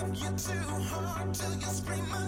love you too hard till you scream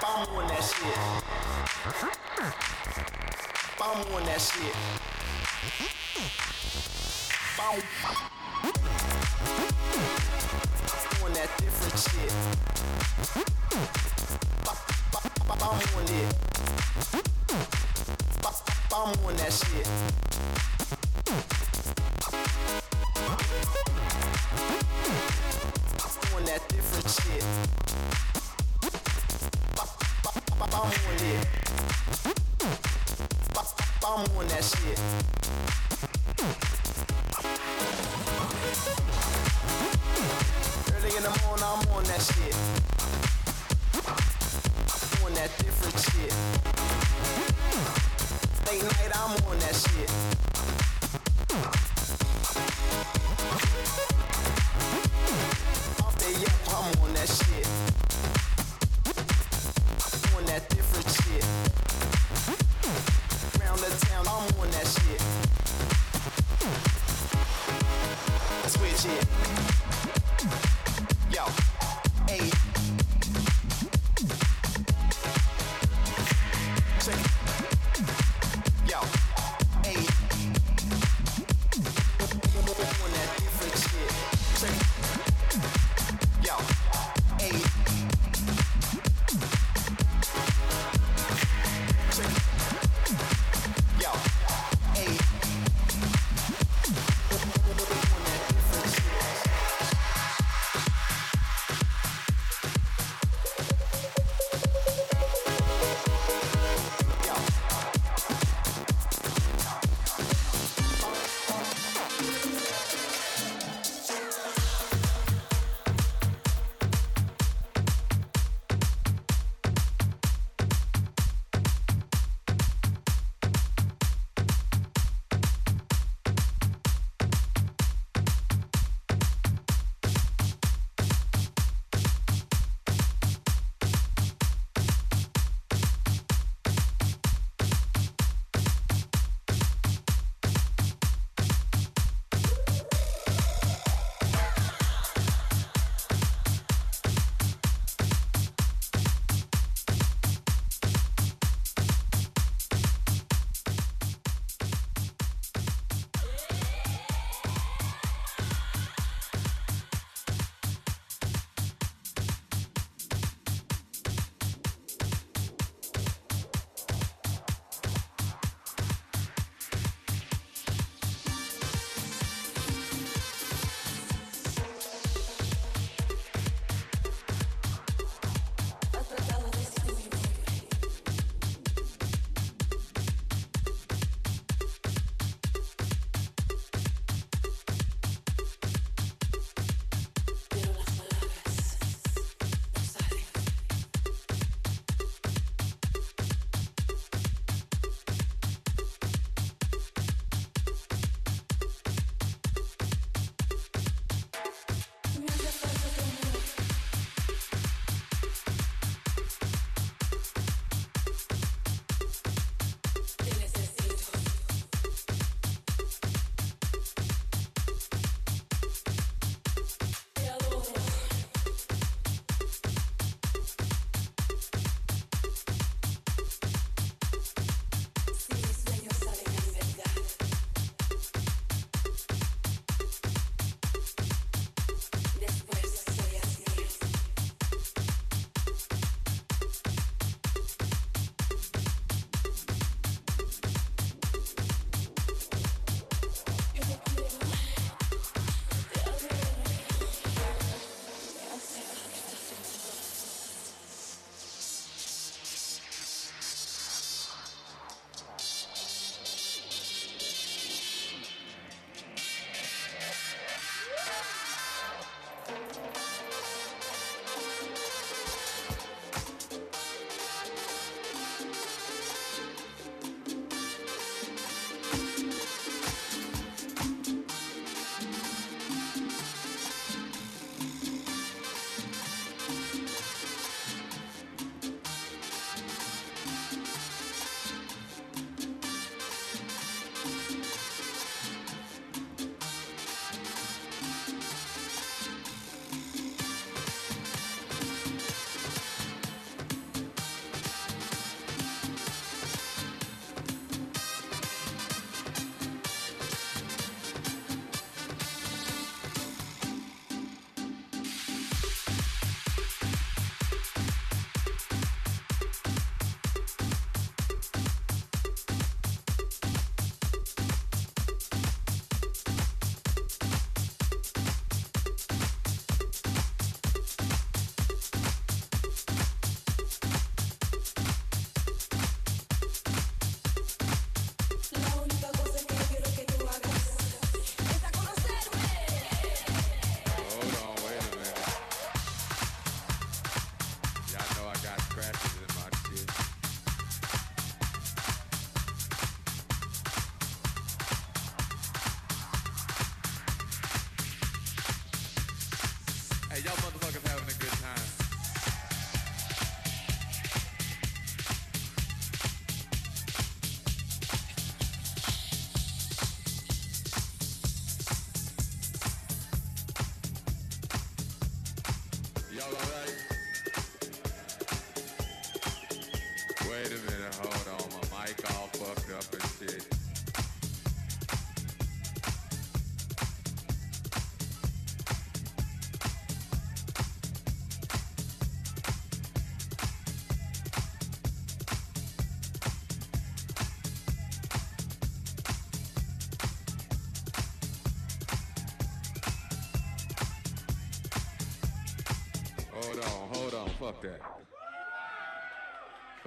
Bomb on that shit. Bomb on on that different shit. I'm on that shit.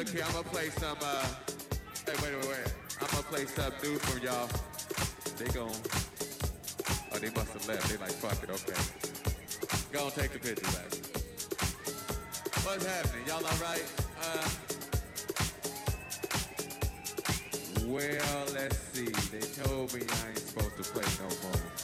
Look here, I'm gonna play some, uh, hey, wait, wait, wait. I'm gonna play some new from y'all. They gon' oh, they must have left. They like, fuck it, okay. Go and take the picture back. What's happening? Y'all alright? Uh, well, let's see. They told me I ain't supposed to play no more